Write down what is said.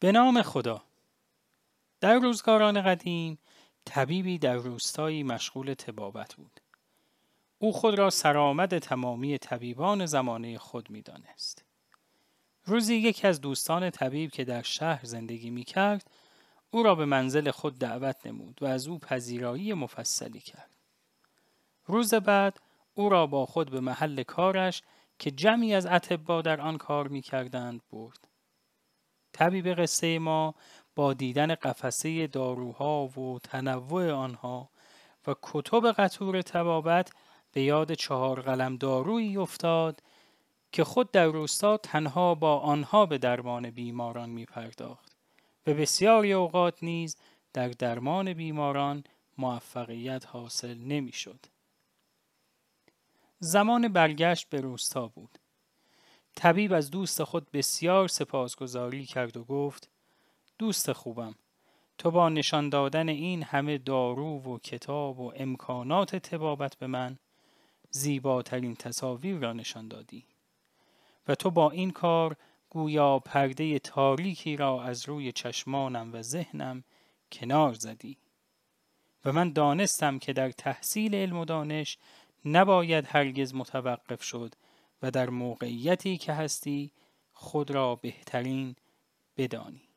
به نام خدا در روزگاران قدیم طبیبی در روستایی مشغول تبابت بود. او خود را سرآمد تمامی طبیبان زمانه خود می دانست. روزی یکی از دوستان طبیب که در شهر زندگی می کرد او را به منزل خود دعوت نمود و از او پذیرایی مفصلی کرد. روز بعد او را با خود به محل کارش که جمعی از اطبا در آن کار می کردند برد. طبیب قصه ما با دیدن قفسه داروها و تنوع آنها و کتب قطور تبابت به یاد چهار قلم دارویی افتاد که خود در روستا تنها با آنها به درمان بیماران می پرداخت و بسیاری اوقات نیز در درمان بیماران موفقیت حاصل نمی شد. زمان برگشت به روستا بود. طبیب از دوست خود بسیار سپاسگزاری کرد و گفت دوست خوبم تو با نشان دادن این همه دارو و کتاب و امکانات تبابت به من زیباترین تصاویر را نشان دادی و تو با این کار گویا پرده تاریکی را از روی چشمانم و ذهنم کنار زدی و من دانستم که در تحصیل علم و دانش نباید هرگز متوقف شد و در موقعیتی که هستی خود را بهترین بدانی.